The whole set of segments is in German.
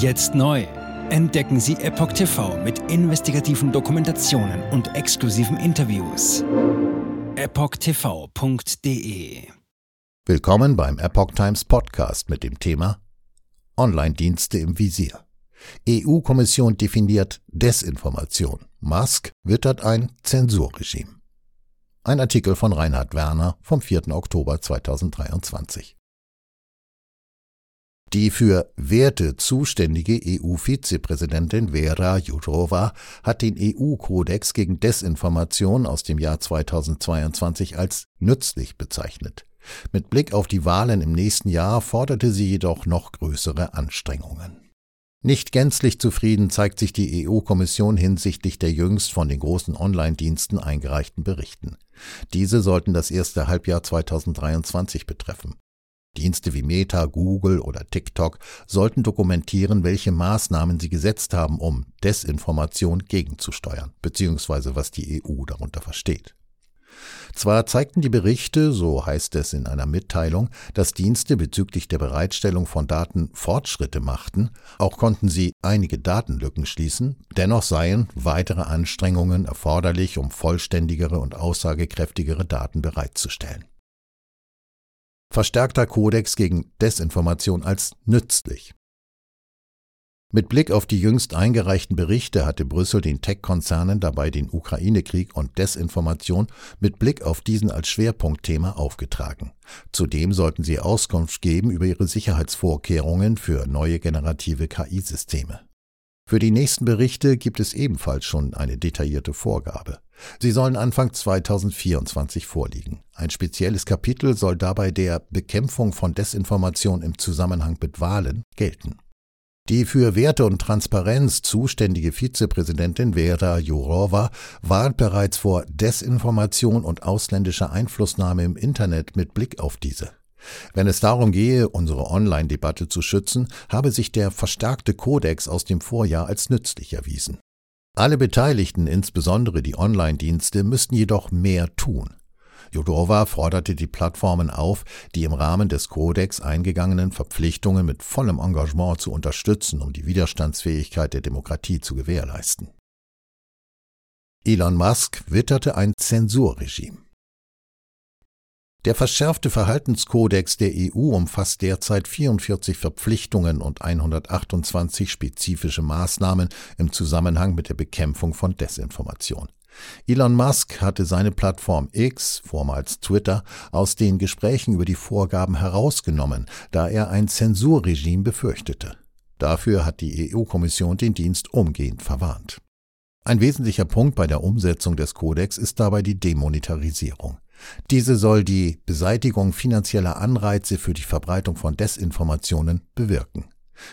Jetzt neu. Entdecken Sie Epoch TV mit investigativen Dokumentationen und exklusiven Interviews. EpochTV.de Willkommen beim Epoch Times Podcast mit dem Thema Online-Dienste im Visier. EU-Kommission definiert Desinformation. Musk wittert ein Zensurregime. Ein Artikel von Reinhard Werner vom 4. Oktober 2023. Die für Werte zuständige EU-Vizepräsidentin Vera Jourova hat den EU-Kodex gegen Desinformation aus dem Jahr 2022 als nützlich bezeichnet. Mit Blick auf die Wahlen im nächsten Jahr forderte sie jedoch noch größere Anstrengungen. Nicht gänzlich zufrieden zeigt sich die EU-Kommission hinsichtlich der jüngst von den großen Online-Diensten eingereichten Berichten. Diese sollten das erste Halbjahr 2023 betreffen. Dienste wie Meta, Google oder TikTok sollten dokumentieren, welche Maßnahmen sie gesetzt haben, um Desinformation gegenzusteuern, beziehungsweise was die EU darunter versteht. Zwar zeigten die Berichte, so heißt es in einer Mitteilung, dass Dienste bezüglich der Bereitstellung von Daten Fortschritte machten, auch konnten sie einige Datenlücken schließen, dennoch seien weitere Anstrengungen erforderlich, um vollständigere und aussagekräftigere Daten bereitzustellen verstärkter Kodex gegen Desinformation als nützlich. Mit Blick auf die jüngst eingereichten Berichte hatte Brüssel den Tech-Konzernen dabei den Ukraine-Krieg und Desinformation mit Blick auf diesen als Schwerpunktthema aufgetragen. Zudem sollten sie Auskunft geben über ihre Sicherheitsvorkehrungen für neue generative KI-Systeme. Für die nächsten Berichte gibt es ebenfalls schon eine detaillierte Vorgabe. Sie sollen Anfang 2024 vorliegen. Ein spezielles Kapitel soll dabei der Bekämpfung von Desinformation im Zusammenhang mit Wahlen gelten. Die für Werte und Transparenz zuständige Vizepräsidentin Vera Jourova warnt bereits vor Desinformation und ausländischer Einflussnahme im Internet mit Blick auf diese. Wenn es darum gehe, unsere Online-Debatte zu schützen, habe sich der verstärkte Kodex aus dem Vorjahr als nützlich erwiesen. Alle Beteiligten, insbesondere die Online-Dienste, müssten jedoch mehr tun. Jodorova forderte die Plattformen auf, die im Rahmen des Kodex eingegangenen Verpflichtungen mit vollem Engagement zu unterstützen, um die Widerstandsfähigkeit der Demokratie zu gewährleisten. Elon Musk witterte ein Zensurregime. Der verschärfte Verhaltenskodex der EU umfasst derzeit 44 Verpflichtungen und 128 spezifische Maßnahmen im Zusammenhang mit der Bekämpfung von Desinformation. Elon Musk hatte seine Plattform X, vormals Twitter, aus den Gesprächen über die Vorgaben herausgenommen, da er ein Zensurregime befürchtete. Dafür hat die EU-Kommission den Dienst umgehend verwarnt. Ein wesentlicher Punkt bei der Umsetzung des Kodex ist dabei die Demonetarisierung. Diese soll die Beseitigung finanzieller Anreize für die Verbreitung von Desinformationen bewirken.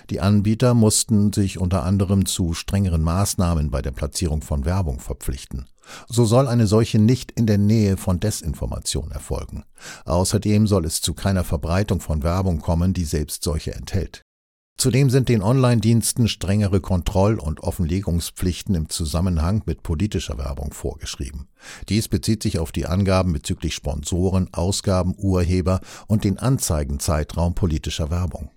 Die Anbieter mussten sich unter anderem zu strengeren Maßnahmen bei der Platzierung von Werbung verpflichten. So soll eine solche nicht in der Nähe von Desinformation erfolgen. Außerdem soll es zu keiner Verbreitung von Werbung kommen, die selbst solche enthält. Zudem sind den Online-Diensten strengere Kontroll- und Offenlegungspflichten im Zusammenhang mit politischer Werbung vorgeschrieben. Dies bezieht sich auf die Angaben bezüglich Sponsoren, Ausgaben, Urheber und den Anzeigenzeitraum politischer Werbung.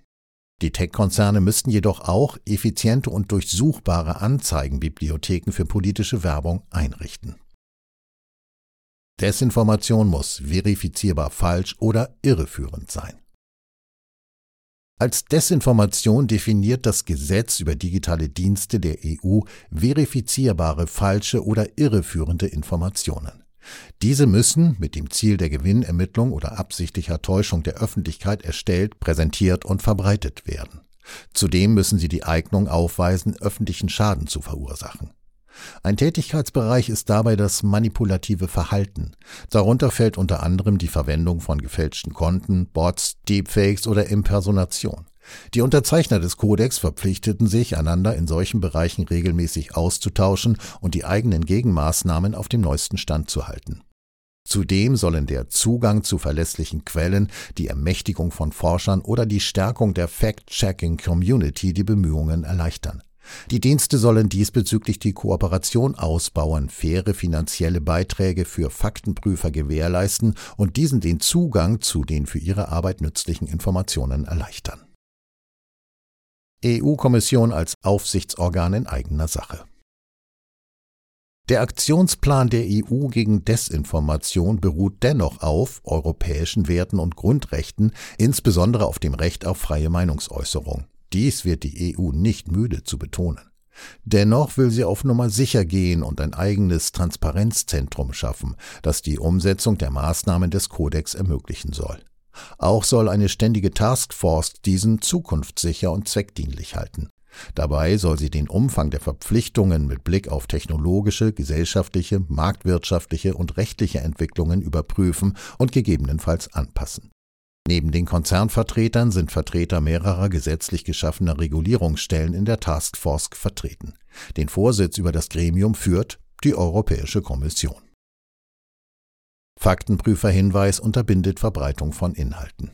Die Tech-Konzerne müssten jedoch auch effiziente und durchsuchbare Anzeigenbibliotheken für politische Werbung einrichten. Desinformation muss verifizierbar falsch oder irreführend sein. Als Desinformation definiert das Gesetz über digitale Dienste der EU verifizierbare falsche oder irreführende Informationen. Diese müssen mit dem Ziel der Gewinnermittlung oder absichtlicher Täuschung der Öffentlichkeit erstellt, präsentiert und verbreitet werden. Zudem müssen sie die Eignung aufweisen, öffentlichen Schaden zu verursachen. Ein Tätigkeitsbereich ist dabei das manipulative Verhalten. Darunter fällt unter anderem die Verwendung von gefälschten Konten, Bots, Deepfakes oder Impersonation. Die Unterzeichner des Kodex verpflichteten sich, einander in solchen Bereichen regelmäßig auszutauschen und die eigenen Gegenmaßnahmen auf dem neuesten Stand zu halten. Zudem sollen der Zugang zu verlässlichen Quellen, die Ermächtigung von Forschern oder die Stärkung der Fact-Checking-Community die Bemühungen erleichtern. Die Dienste sollen diesbezüglich die Kooperation ausbauen, faire finanzielle Beiträge für Faktenprüfer gewährleisten und diesen den Zugang zu den für ihre Arbeit nützlichen Informationen erleichtern. EU-Kommission als Aufsichtsorgan in eigener Sache. Der Aktionsplan der EU gegen Desinformation beruht dennoch auf europäischen Werten und Grundrechten, insbesondere auf dem Recht auf freie Meinungsäußerung. Dies wird die EU nicht müde zu betonen. Dennoch will sie auf Nummer sicher gehen und ein eigenes Transparenzzentrum schaffen, das die Umsetzung der Maßnahmen des Kodex ermöglichen soll. Auch soll eine ständige Taskforce diesen zukunftssicher und zweckdienlich halten. Dabei soll sie den Umfang der Verpflichtungen mit Blick auf technologische, gesellschaftliche, marktwirtschaftliche und rechtliche Entwicklungen überprüfen und gegebenenfalls anpassen. Neben den Konzernvertretern sind Vertreter mehrerer gesetzlich geschaffener Regulierungsstellen in der Taskforce vertreten. Den Vorsitz über das Gremium führt die Europäische Kommission. Faktenprüferhinweis unterbindet Verbreitung von Inhalten.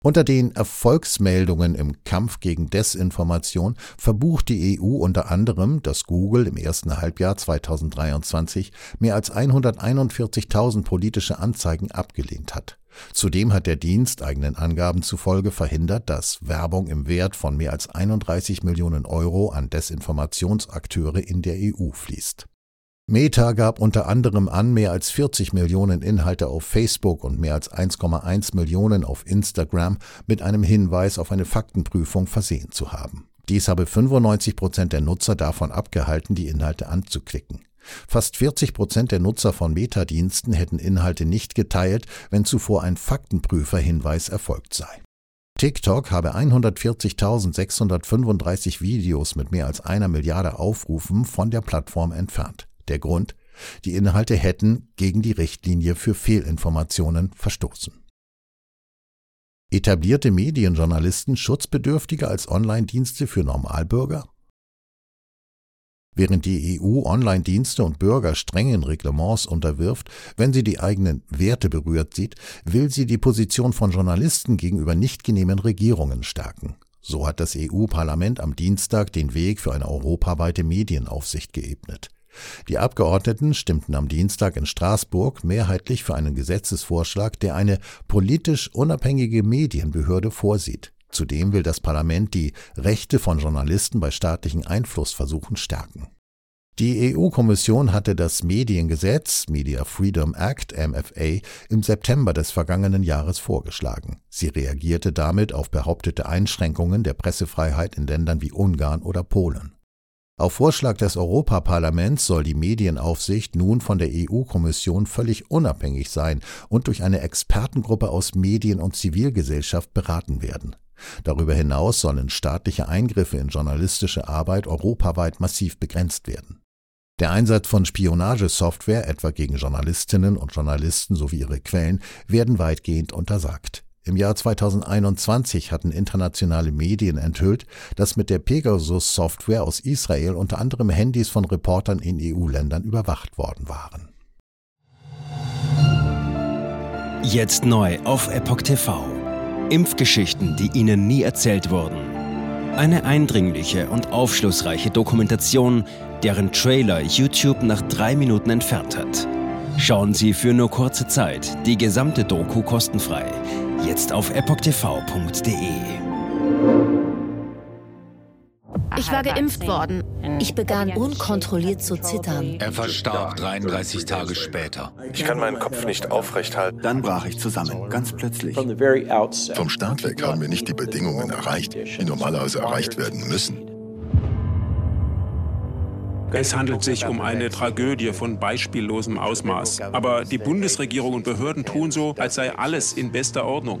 Unter den Erfolgsmeldungen im Kampf gegen Desinformation verbucht die EU unter anderem, dass Google im ersten Halbjahr 2023 mehr als 141.000 politische Anzeigen abgelehnt hat. Zudem hat der Dienst eigenen Angaben zufolge verhindert, dass Werbung im Wert von mehr als 31 Millionen Euro an Desinformationsakteure in der EU fließt. Meta gab unter anderem an, mehr als 40 Millionen Inhalte auf Facebook und mehr als 1,1 Millionen auf Instagram mit einem Hinweis auf eine Faktenprüfung versehen zu haben. Dies habe 95 Prozent der Nutzer davon abgehalten, die Inhalte anzuklicken. Fast 40 Prozent der Nutzer von Metadiensten hätten Inhalte nicht geteilt, wenn zuvor ein Faktenprüferhinweis erfolgt sei. TikTok habe 140.635 Videos mit mehr als einer Milliarde Aufrufen von der Plattform entfernt. Der Grund? Die Inhalte hätten gegen die Richtlinie für Fehlinformationen verstoßen. Etablierte Medienjournalisten schutzbedürftiger als Online-Dienste für Normalbürger? Während die EU Online-Dienste und Bürger strengen Reglements unterwirft, wenn sie die eigenen Werte berührt sieht, will sie die Position von Journalisten gegenüber nicht genehmen Regierungen stärken. So hat das EU-Parlament am Dienstag den Weg für eine europaweite Medienaufsicht geebnet. Die Abgeordneten stimmten am Dienstag in Straßburg mehrheitlich für einen Gesetzesvorschlag, der eine politisch unabhängige Medienbehörde vorsieht. Zudem will das Parlament die Rechte von Journalisten bei staatlichen Einflussversuchen stärken. Die EU-Kommission hatte das Mediengesetz Media Freedom Act MFA im September des vergangenen Jahres vorgeschlagen. Sie reagierte damit auf behauptete Einschränkungen der Pressefreiheit in Ländern wie Ungarn oder Polen. Auf Vorschlag des Europaparlaments soll die Medienaufsicht nun von der EU-Kommission völlig unabhängig sein und durch eine Expertengruppe aus Medien und Zivilgesellschaft beraten werden. Darüber hinaus sollen staatliche Eingriffe in journalistische Arbeit europaweit massiv begrenzt werden. Der Einsatz von Spionagesoftware etwa gegen Journalistinnen und Journalisten sowie ihre Quellen werden weitgehend untersagt. Im Jahr 2021 hatten internationale Medien enthüllt, dass mit der Pegasus-Software aus Israel unter anderem Handys von Reportern in EU-Ländern überwacht worden waren. Jetzt neu auf Epoch TV. Impfgeschichten, die Ihnen nie erzählt wurden. Eine eindringliche und aufschlussreiche Dokumentation, deren Trailer YouTube nach drei Minuten entfernt hat. Schauen Sie für nur kurze Zeit die gesamte Doku kostenfrei Jetzt auf epochtv.de. Ich war geimpft worden. Ich begann unkontrolliert zu zittern. Er verstarb 33 Tage später. Ich kann meinen Kopf nicht aufrecht halten. Dann brach ich zusammen, ganz plötzlich. Vom Start weg haben wir nicht die Bedingungen erreicht, die normalerweise erreicht werden müssen. Es handelt sich um eine Tragödie von beispiellosem Ausmaß. Aber die Bundesregierung und Behörden tun so, als sei alles in bester Ordnung.